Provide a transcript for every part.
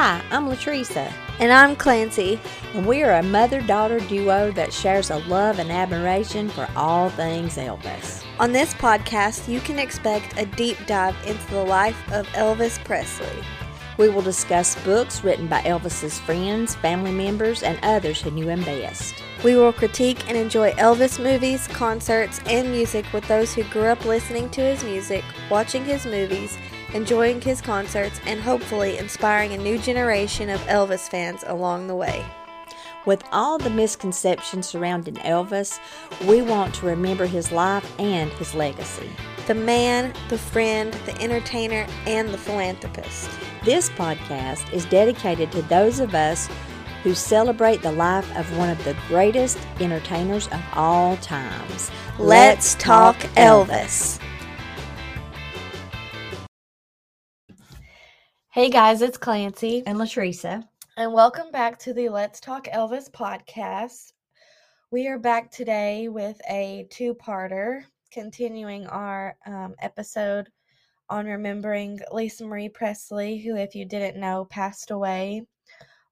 Hi, I'm Latresa, And I'm Clancy. and we are a mother daughter duo that shares a love and admiration for all things Elvis. On this podcast, you can expect a deep dive into the life of Elvis Presley. We will discuss books written by Elvis's friends, family members, and others who knew him best. We will critique and enjoy Elvis movies, concerts, and music with those who grew up listening to his music, watching his movies, enjoying his concerts, and hopefully inspiring a new generation of Elvis fans along the way. With all the misconceptions surrounding Elvis, we want to remember his life and his legacy. The man, the friend, the entertainer, and the philanthropist. This podcast is dedicated to those of us who celebrate the life of one of the greatest entertainers of all times. Let's talk Elvis. Hey guys, it's Clancy. And Latresa. And welcome back to the Let's Talk Elvis podcast. We are back today with a two parter, continuing our um, episode on remembering Lisa Marie Presley, who, if you didn't know, passed away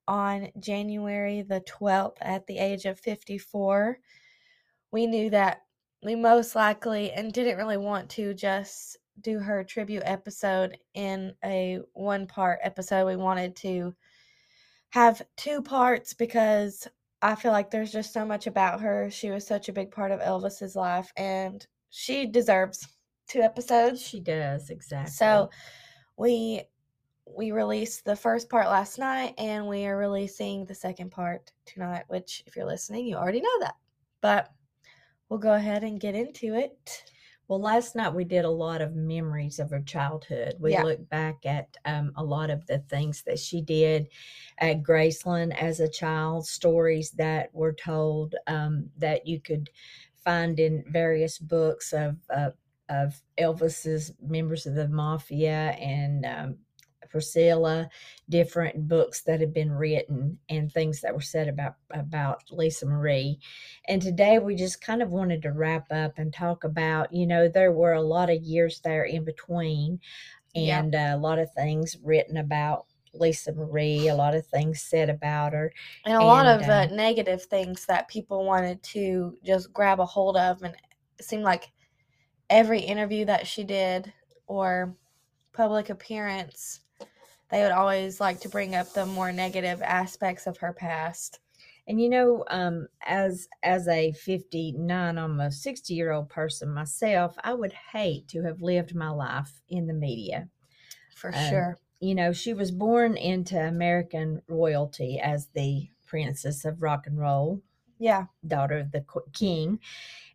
on January the 12th at the age of 54. We knew that we most likely and didn't really want to just do her tribute episode in a one part episode. We wanted to have two parts because I feel like there's just so much about her. She was such a big part of Elvis's life and she deserves two episodes. She does, exactly. So we we released the first part last night and we are releasing the second part tonight, which if you're listening, you already know that. But we'll go ahead and get into it. Well, last night we did a lot of memories of her childhood. We Yeah. looked back at um, a lot of the things that she did at Graceland as a child, stories that were told um, that you could find in various books of uh, of Elvis's members of the mafia and um, Priscilla, different books that had been written and things that were said about about Lisa Marie. And today we just kind of wanted to wrap up and talk about, you know, there were a lot of years there in between and uh, a lot of things written about Lisa Marie, a lot of things said about her. And a lot of uh, uh, negative things that people wanted to just grab a hold of. And it seemed like every interview that she did or public appearance, they would always like to bring up the more negative aspects of her past. And you know, um, as as a 59, almost 60 year old person myself, I would hate to have lived my life in the media. For Um, sure. you know, she was born into American royalty as the princess of rock and roll, Yeah. daughter of the king.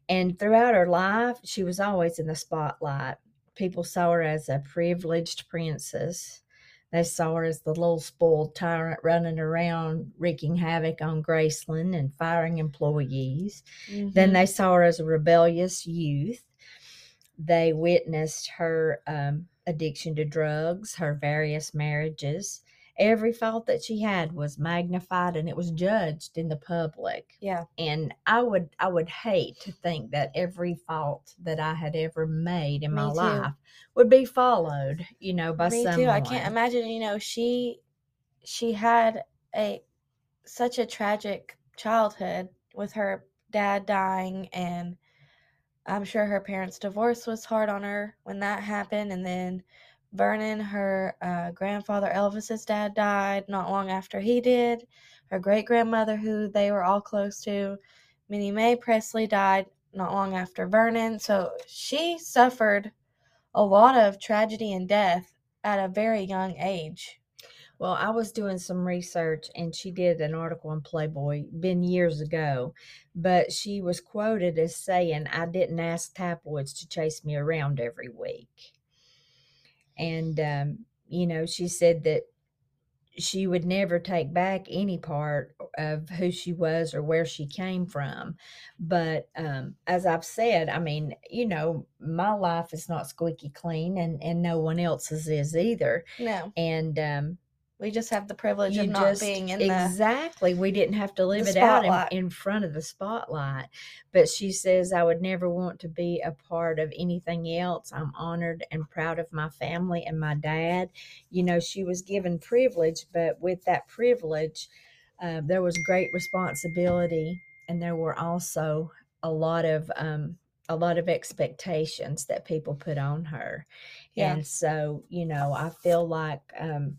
And throughout her life, she was always in the spotlight. People saw her as a privileged princess. They saw her as the little spoiled tyrant running around wreaking havoc on Graceland and firing employees. Then Mhm. they saw her as a rebellious youth. They witnessed her um, addiction to drugs, her various marriages. Every fault that she had was magnified and it was judged in the public. yeah. And I would I would hate to think that every fault that I had ever made in Me my too. life would be followed, you know, by Me someone. too. I can't imagine, you know, she she had a such a tragic childhood with her dad dying and I'm sure her parents' divorce was hard on her when that happened and then Vernon, her uh, grandfather Elvis's dad died not long after he did. Her great grandmother, who they were all close to, Minnie Mae Presley, died not long after Vernon. So she suffered a lot of tragedy and death at a very young age. Well, I was doing some research and she did an article in Playboy, been years ago, but she was quoted as saying, I didn't ask tabloids to chase me around every week. And, um, you know, she said that she would never take back any part of who she was or where she came from. But um, as I've said, I mean, you know, my life is not squeaky clean and, and no one else's is either No. and um, We just have the privilege You of not just being in the exactly. We didn't have to live the it out in, in front of the spotlight. But she says, I would never want to be a part of anything else. I'm honored and proud of my family and my dad. You know, she was given privilege, but with that privilege, uh, there was great responsibility, and there were also a lot of um, a lot of expectations that people put on her. Yeah. And so, you know, I feel like um,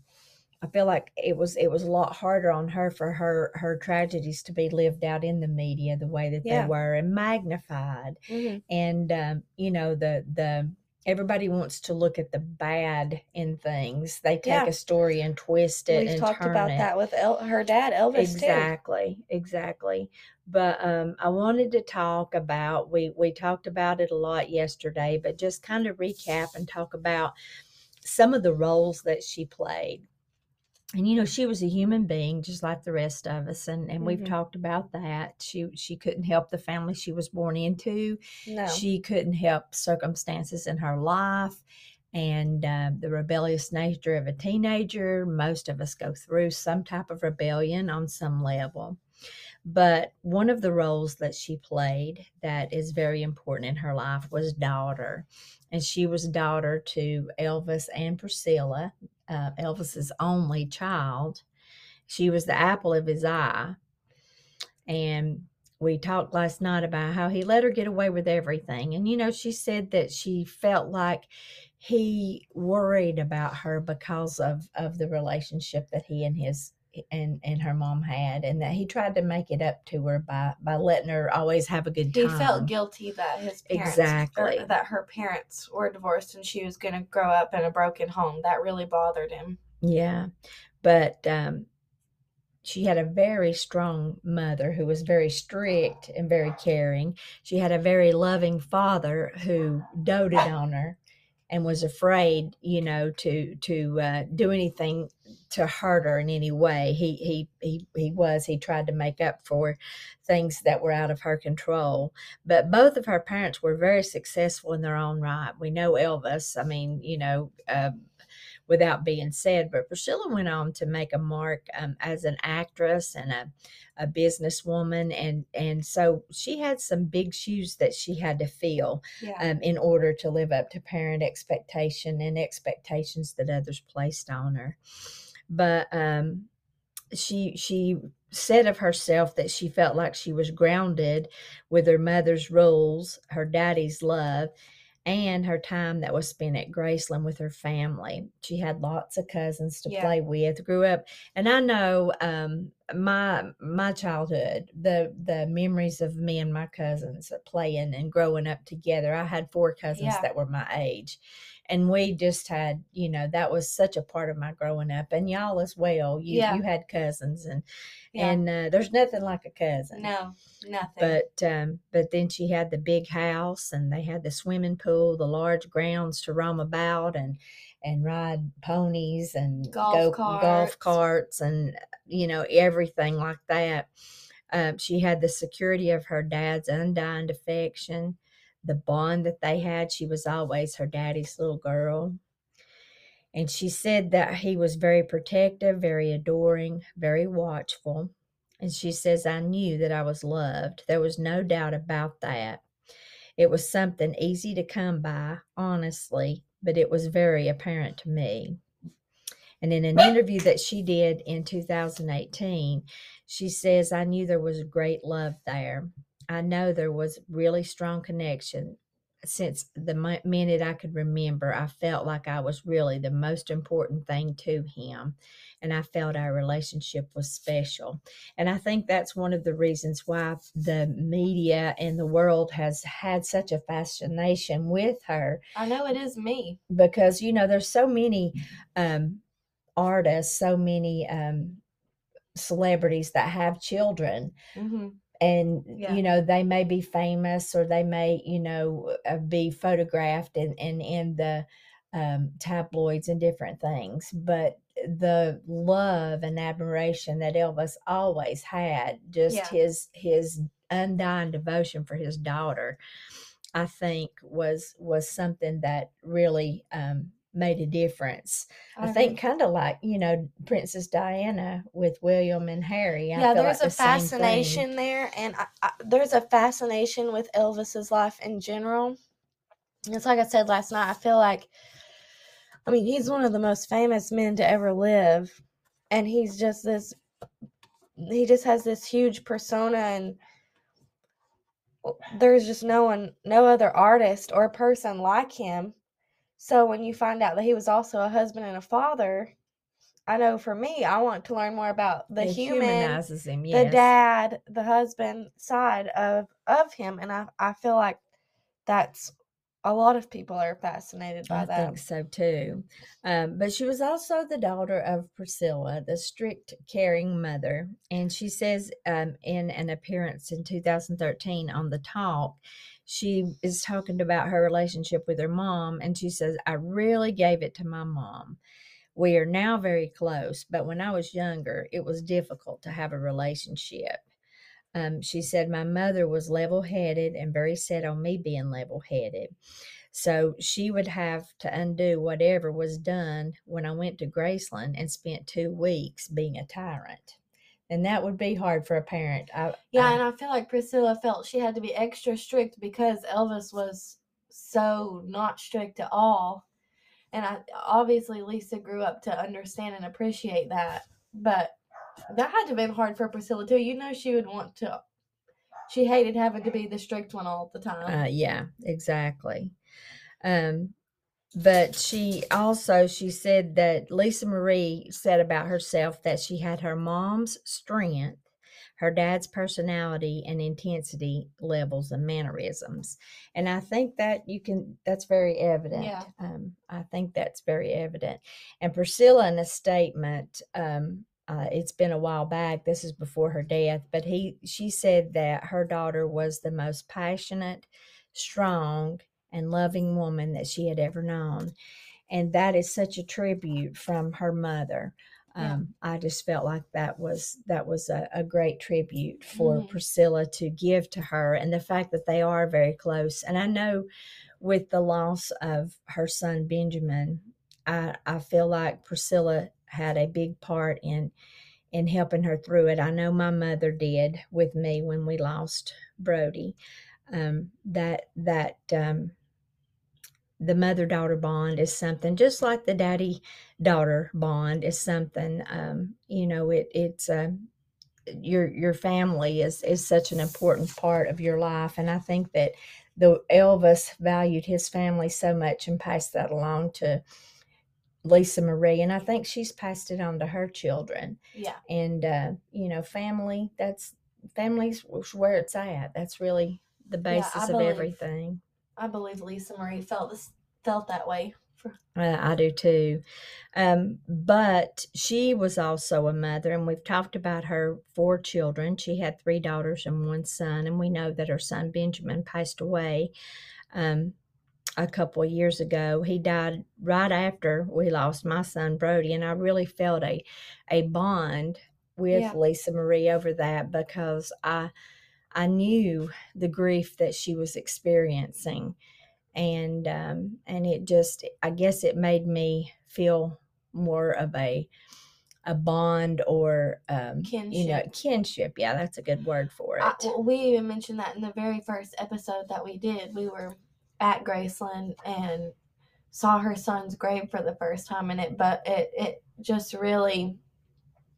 I feel like it was it was a lot harder on her for her her tragedies to be lived out in the media the way that Yeah. they were and magnified Mhm. and um, you know the the everybody wants to look at the bad in things they take Yeah. a story and twist it We've and talked about it that with El- her dad, Elvis, too. exactly exactly but um, i wanted to talk about we we talked about it a lot yesterday but just kind of recap and talk about some of the roles that she played and you know she was a human being just like the rest of us and and we've Mhm. talked about that she she couldn't help the family she was born into No. she couldn't help circumstances in her life and uh, the rebellious nature of a teenager most of us go through some type of rebellion on some level but one of the roles that she played that is very important in her life was daughter and she was daughter to elvis and priscilla uh, elvis's only child. She was the apple of his eye and we talked last night about how he let her get away with everything and you know she said that she felt like he worried about her because of of the relationship that he and his and and her mom had and that he tried to make it up to her by by letting her always have a good time. he felt guilty that his parents, Exactly. or that her parents were divorced and she was going to grow up in a broken home. That really bothered him. Yeah. But um, she had a very strong mother who was very strict and very caring. She had a very loving father who doted on her and was afraid, you know, to to uh, do anything to hurt her in any way. He he he he was. He tried to make up for things that were out of her control. But both of her parents were very successful in their own right. We know Elvis. I mean, you know. Uh, without being said. But Priscilla went on to make a mark um, as an actress and a, a businesswoman, and and so she had some big shoes that she had to fill Yeah. um, in order to live up to parent expectation and expectations that others placed on her. But um, she she said of herself that she felt like she was grounded with her mother's rules, her daddy's love, and her time that was spent at Graceland with her family. She had lots of cousins to Yeah. play with, grew up, and I know um, my my childhood, the the memories of me and my cousins playing and growing up together. I had four cousins Yeah. that were my age. And we just had, you know, that was such a part of my growing up, and y'all as well. You Yeah. you had cousins, and Yeah. and uh, there's nothing like a cousin no, nothing. but um, but then she had the big house and they had the swimming pool the large grounds to roam about and and ride ponies and Golf go carts. golf carts and you know everything like that um, she had the security of her dad's undying affection the bond that they had she was always her daddy's little girl and she said that he was very protective very adoring very watchful and she says, I knew that I was loved. There was no doubt about that. It was something easy to come by, honestly, but it was very apparent to me. And in an interview that she did in 2018, she says, I knew there was great love there. I know there was really strong connection. Since the minute I could remember, I felt like I was really the most important thing to him. And I felt our relationship was special. And I think that's one of the reasons why the media and the world has had such a fascination with her I know it is me. because, you know, there's so many um, artists, so many um, celebrities that have children hmm and Yeah. you know they may be famous or they may you know uh, be photographed and in, in the um, tabloids and different things but the love and admiration that elvis always had just Yeah. his his undying devotion for his daughter i think was was something that really um, made a difference. I, agree. think kind of like you know Princess Diana with William and Harry. I yeah, there's like a the fascination there, and I, I, there's a fascination with Elvis's life in general. It's like I said last night. I feel like, I mean, he's one of the most famous men to ever live, and he's just this. He just has this huge persona, and there's just no one, no other artist or person like him. So when you find out that he was also a husband and a father, I know for me, I want to learn more about the It human humanizes him. Yes. the dad, the husband side of of him, and I I feel like that's a lot of people are fascinated by I that. I think so too. Um, but she was also the daughter of Priscilla, the strict, caring mother. And she says um, in an appearance in 2013 on The Talk, she is talking about her relationship with her mom. And she says, I really gave it to my mom. We are now very close, but when I was younger, it was difficult to have a relationship. Um, she said, My mother was level headed and very set on me being level headed. So she would have to undo whatever was done when I went to Graceland and spent two weeks being a tyrant. And that would be hard for a parent. I, Yeah, I- and I feel like Priscilla felt she had to be extra strict because Elvis was so not strict at all. And I obviously Lisa grew up to understand and appreciate that. But that had to have been hard for Priscilla too. You know she would want to she hated having to be the strict one all the time. Uh, yeah, exactly. Um, but she also she said that Lisa Marie said about herself that she had her mom's strength, her dad's personality and intensity levels and mannerisms, and I think that you can that's very evident. Yeah. Um, I think that's very evident. And Priscilla, in a statement, um, uh, it's been a while back. This is before her death, but he she said that her daughter was the most passionate, strong, and loving woman that she had ever known, and that is such a tribute from her mother. Yeah. Um, I just felt like that was that was a, a great tribute for Mhm. Priscilla to give to her, and the fact that they are very close. And I know with the loss of her son Benjamin, I I feel like Priscilla had a big part in in helping her through it. I know my mother did with me when we lost Brody. Um, that that um, the mother daughter bond is something just like the daddy daughter bond is something. Um, you know, it it's uh, your your family is is such an important part of your life, and I think that the Elvis valued his family so much and passed that along to Lisa Marie, and I think she's passed it on to her children. Yeah. And uh, you know, family that's families where it's at. That's really the Yeah, basis of believe- everything. I believe Lisa Marie felt this felt that way. Uh, I do too. Um, but she was also a mother, and we've talked about her four children. She had three daughters and one son, and we know that her son Benjamin passed away um, a couple of years ago. He died right after we lost my son Brody, and I really felt a a bond with Yeah. Lisa Marie over that because I I knew the grief that she was experiencing and um, and it just I guess it made me feel more of a a bond or um, you know Kinship. kinship. Yeah, that's a good word for it. I, well, we even mentioned that in the very first episode that we did. We were at Graceland and saw her son's grave for the first time and it, but it it just really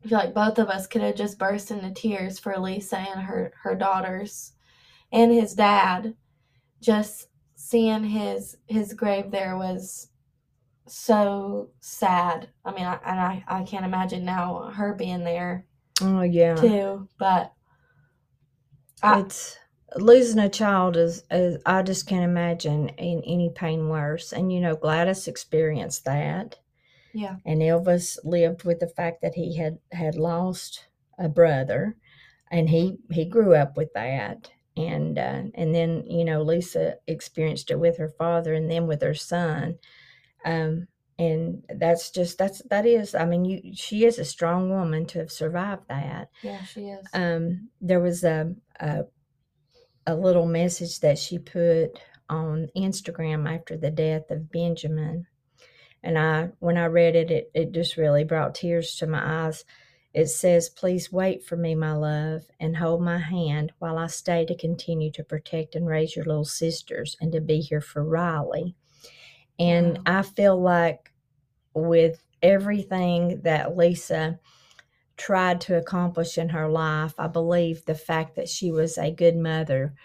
I feel like both of us could have just burst into tears for Lisa and her her daughters and his dad. Just seeing his his grave there was so sad. I mean, I, and I I can't imagine now her being there oh yeah, too. But I, it's losing a child is, is I just can't imagine in any pain worse. And you know, Gladys experienced that. Yeah, and Elvis lived with the fact that he had had lost a brother, and he he grew up with that, and uh, and then you know Lisa experienced it with her father, and then with her son, um, and that's just that's that is I mean you she is a strong woman to have survived that. yeah, she is. Um, there was a, a a little message that she put on Instagram after the death of Benjamin. And I, when I read it, it, it just really brought tears to my eyes. It says, Please wait for me, my love, and hold my hand while I stay to continue to protect and raise your little sisters and to be here for Riley. And Wow. I feel like with everything that Lisa tried to accomplish in her life, I believe the fact that she was a good mother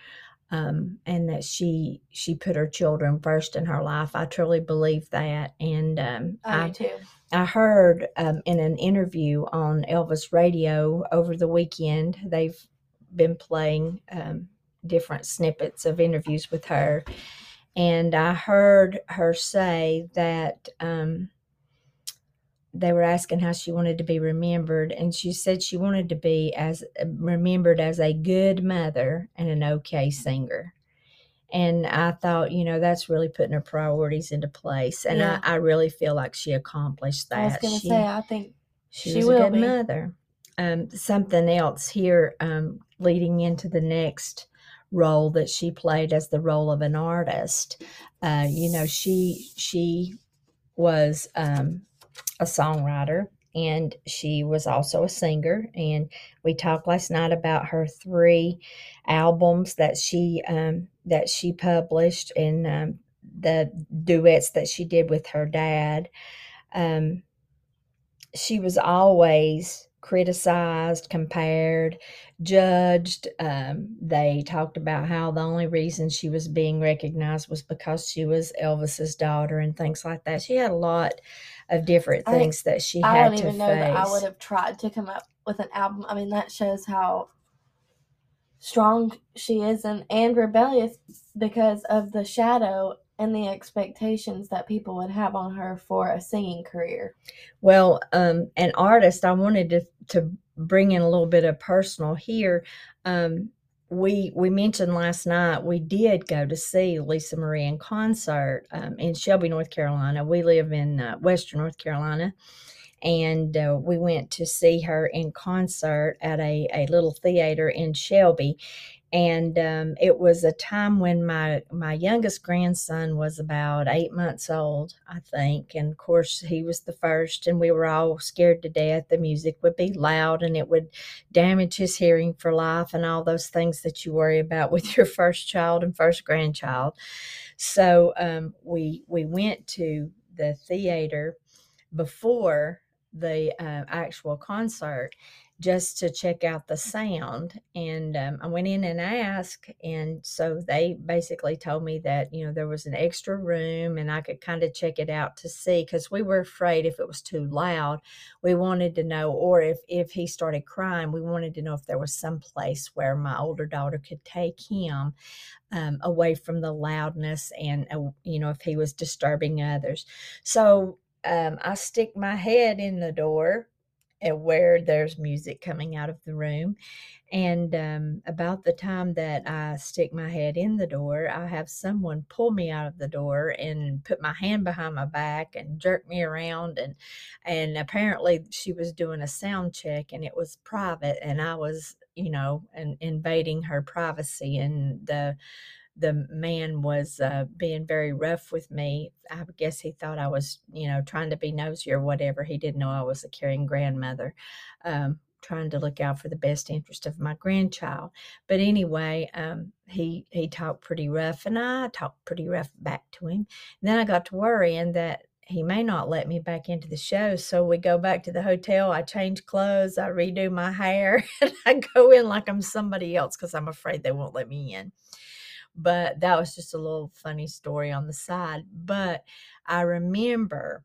um, and that she she put her children first in her life. I truly believe that, and um, I I too. I heard um, in an interview on Elvis Radio over the weekend, they've been playing um, different snippets of interviews with her. And I heard her say that um, they were asking how she wanted to be remembered. And she said she wanted to be as remembered as a good mother and an okay singer. And I thought, you know, that's really putting her priorities into place. And Yeah. I, I really feel like she accomplished that. I was gonna say I think she, she was a good be. mother. Um, something else here, um, leading into the next role that she played as the role of an artist. Uh, you know, she she was um, a songwriter and she was also a singer. And we talked last night about her three albums that she um, that she published and um, the duets that she did with her dad. Um, she was always criticized, compared, judged. Um, they talked about how the only reason she was being recognized was because she was Elvis's daughter and things like that. She had a lot of different I- things that she I had don't to even know that I would have tried to come up with an album. I mean, that shows how strong she is and, and rebellious because of the shadow and the expectations that people would have on her for a singing career. Well, um, an artist, I wanted to to bring in a little bit of personal here. Um, we we mentioned last night we did go to see Lisa Marie in concert um, in Shelby, North Carolina. We live in uh, Western North Carolina, and uh, we went to see her in concert at a, a little theater in Shelby. And um, it was a time when my my youngest grandson was about eight months old, I think. And of course, he was the first, and we were all scared to death. The music would be loud, and it would damage his hearing for life, and all those things that you worry about with your first child and first grandchild. So um, we we went to the theater before the uh, actual concert just to check out the sound and um, i went in and asked and so they basically told me that you know there was an extra room and i could kind of check it out to see because we were afraid if it was too loud we wanted to know or if if he started crying we wanted to know if there was some place where my older daughter could take him um, away from the loudness and uh, you know if he was disturbing others. So um, i stick my head in the door where there's music coming out of the room and um, about the time that i stick my head in the door i have someone pull me out of the door and put my hand behind my back and jerk me around and and apparently she was doing a sound check and it was private and i was you know in, invading her privacy and the the man was uh, being very rough with me. I guess he thought I was, you know, trying to be nosy or whatever. He didn't know I was a caring grandmother, um, trying to look out for the best interest of my grandchild. But anyway, um, he he talked pretty rough, and I talked pretty rough back to him. then I got to worrying that he may not let me back into the show. So we go back to the hotel. I change clothes. I redo my hair, and I go in like I'm somebody else because I'm afraid they won't let me in but that was just a little funny story on the side but i remember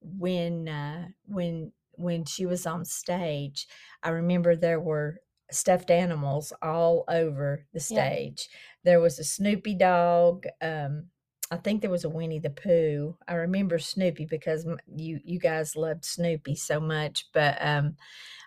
when uh when when she was on stage i remember there were stuffed animals all over the Yeah. stage there was a snoopy dog um I think there was a Winnie the Pooh. I remember Snoopy because you you guys loved Snoopy so much, but um,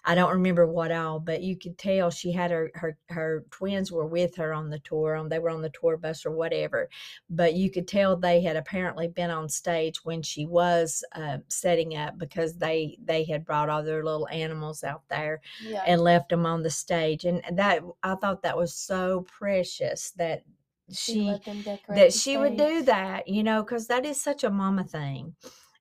I don't remember what all, but you could tell she had her her her twins were with her on the tour. On they were on the tour bus or whatever, but you could tell they had apparently been on stage when she was uh, setting up because they they had brought all their little animals out there Yeah. and left them on the stage, and that I thought that was so precious that she, she let them decorate that she would do that, you know, because that is such a mama thing.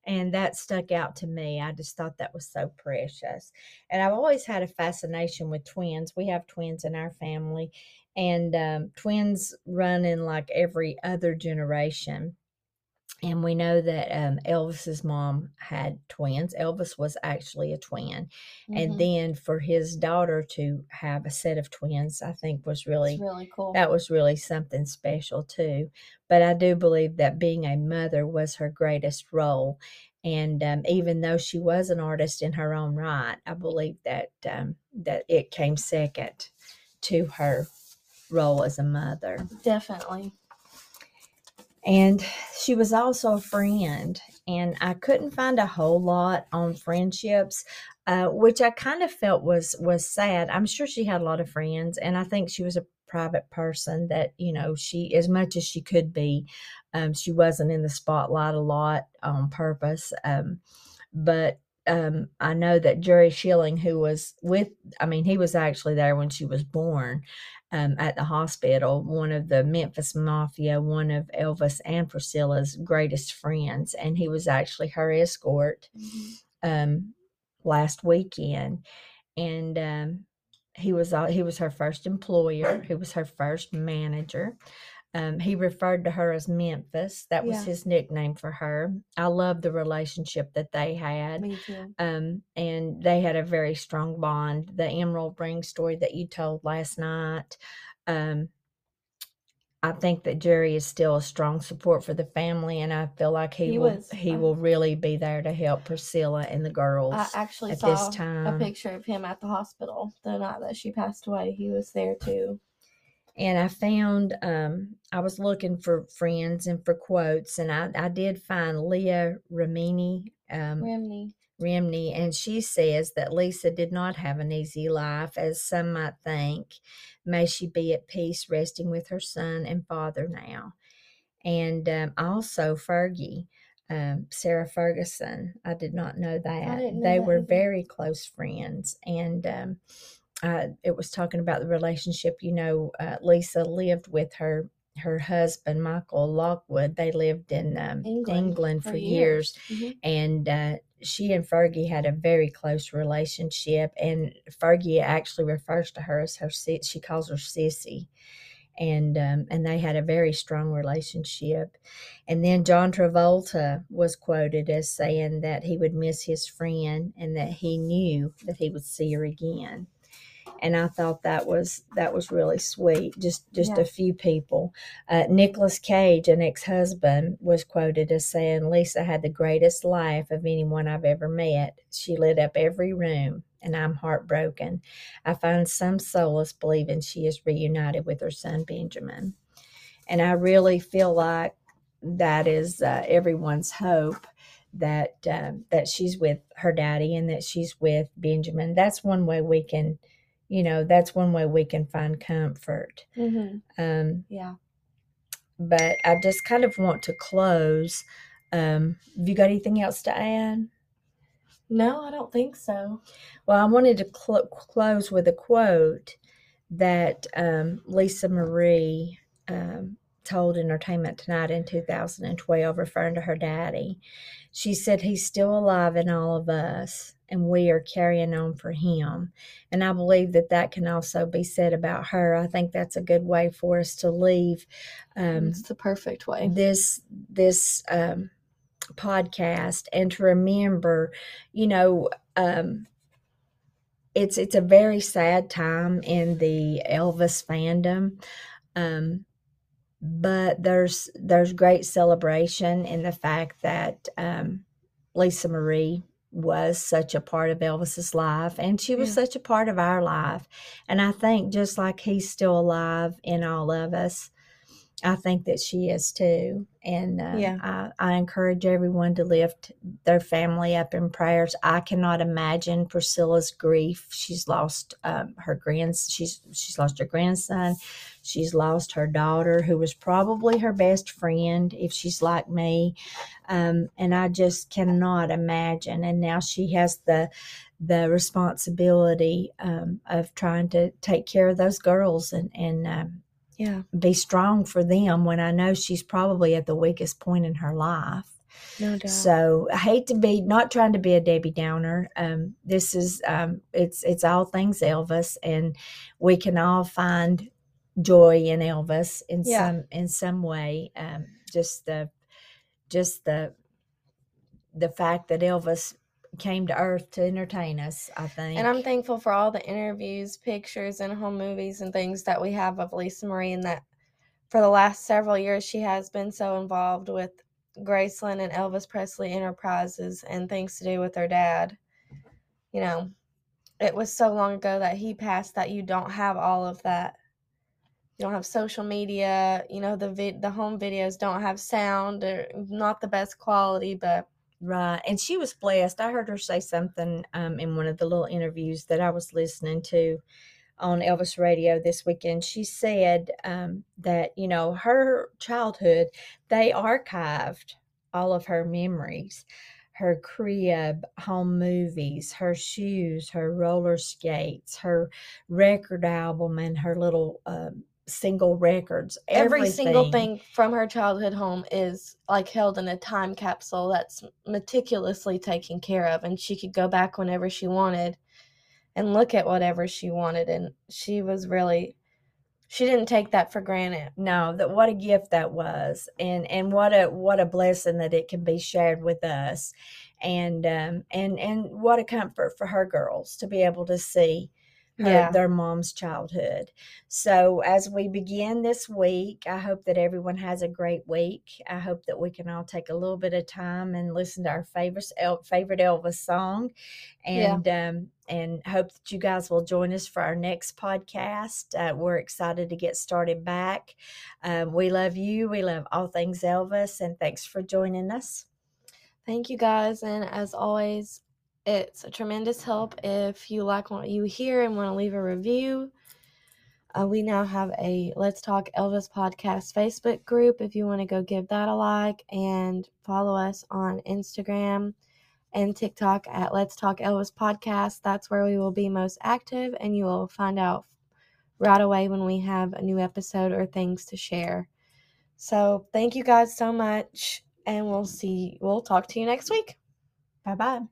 and that stuck out to me. I just thought that was so precious. And I've always had a fascination with twins. We have twins in our family, and um, twins run in like every other generation. And we know that um, Elvis's mom had twins. Elvis was actually a twin. And Mhm. then for his daughter to have a set of twins, I think was really It's really cool. that was really something special too. But I do believe that being a mother was her greatest role. And um, even though she was an artist in her own right, I believe that um, that it came second to her role as a mother. Definitely. And she was also a friend. And I couldn't find a whole lot on friendships, uh, which I kind of felt was was sad. I'm sure she had a lot of friends, and I think she was a private person that you know she as much as she could be um, she wasn't in the spotlight a lot on purpose um, but um, i know that jerry schilling who was with i mean he was actually there when she was born um, at the hospital one of the memphis mafia one of elvis and priscilla's greatest friends and he was actually her escort Mhm. um, last weekend, and um, he was all, he was her first employer. He was her first manager. Um, he referred to her as Memphis. That was Yeah. his nickname for her. I love the relationship that they had. Me too. Um, and they had a very strong bond. The Emerald Ring story that you told last night. Um, I think that Jerry is still a strong support for the family, and I feel like he, He will was, he uh, will really be there to help Priscilla and the girls I actually at saw this a picture of him at the hospital the night that she passed away. He was there too. And I found um, I was looking for friends and for quotes, and I, I did find Leah Remini um, Remney. Remney, and she says that Lisa did not have an easy life, as some might think. May she be at peace, resting with her son and father now. And um, also Fergie, um, Sarah Ferguson. I did not know that. know they that were very close friends, and um, uh, it was talking about the relationship. You know, uh, Lisa lived with her her husband Michael Lockwood. They lived in um, England, England, for, for years Mhm. and uh, she and Fergie had a very close relationship. And Fergie actually refers to her as her sis- she calls her sissy, and um, and they had a very strong relationship. And then John Travolta was quoted as saying that he would miss his friend and that he knew that he would see her again. And I thought that was that was really sweet. Just just Yeah. a few people. Uh, Nicolas Cage, an ex-husband, was quoted as saying, "Lisa had the greatest life of anyone I've ever met. She lit up every room, and I'm heartbroken. I find some solace believing she is reunited with her son Benjamin." And I really feel like that is uh, everyone's hope that um, that she's with her daddy and that she's with Benjamin. That's one way we can, you know, that's one way we can find comfort. Mhm. Um, Yeah. but I just kind of want to close. Um, have you got anything else to add? No, I don't think so. Well, I wanted to cl- close with a quote that um, Lisa Marie um, told Entertainment Tonight in 2012, referring to her daddy. She said, He's still alive in all of us, and we are carrying on for him. And I believe that that can also be said about her. I think that's a good way for us to leave um, it's the perfect way. this this um, podcast and to remember, you know, um, it's it's a very sad time in the Elvis fandom, um, but there's there's great celebration in the fact that um, Lisa Marie was such a part of Elvis's life, and she was Yeah. such a part of our life. And I think just like he's still alive in all of us, I think that she is too. And uh, Yeah. I, I encourage everyone to lift their family up in prayers. I cannot imagine Priscilla's grief. She's lost um, her grands. She's she's lost her grandson. She's lost her daughter, who was probably her best friend, if she's like me. Um, and I just cannot imagine. And now she has the the responsibility um, of trying to take care of those girls and and um, Yeah. be strong for them when I know she's probably at the weakest point in her life. No doubt. So I hate to be not trying to be a Debbie Downer. Um, this is um, it's it's all things Elvis, and we can all find joy in Elvis in Yeah. some in some way. Um, just the just the the fact that Elvis came to Earth to entertain us. I think, And I'm thankful for all the interviews, pictures, and home movies and things that we have of Lisa Marie, and that for the last several years she has been so involved with Graceland and Elvis Presley Enterprises and things to do with her dad. You know, it was so long ago that he passed that you don't have all of that. You don't have social media. You know, the vid- the home videos don't have sound or not the best quality, but Right. And she was blessed. I heard her say something um, in one of the little interviews that I was listening to on Elvis radio this weekend. She said um, that, you know, her childhood, they archived all of her memories her crib, home movies, her shoes, her roller skates, her record album, and her little um, single records. every single thing from her childhood home is like held in a time capsule that's meticulously taken care of and she could go back whenever she wanted and look at whatever she wanted and she was really she didn't take that for granted no that what a gift that was and and what a what a blessing that it can be shared with us and um and and what a comfort for her girls to be able to see her, Yeah. their mom's childhood so as we begin this week i hope that everyone has a great week i hope that we can all take a little bit of time and listen to our favorite favorite elvis song Yeah. and um and hope that you guys will join us for our next podcast uh, we're excited to get started back um, we love you. We love all things Elvis, and thanks for joining us. thank you guys and as always it's a tremendous help if you like what you hear and want to leave a review uh, we now have a Let's Talk Elvis podcast Facebook group if you want to go give that a like and follow us on Instagram and TikTok at Let's Talk Elvis Podcast. That's where we will be most active, and you will find out right away when we have a new episode or things to share. So, thank you guys so much, and we'll see, we'll talk to you next week. Bye bye.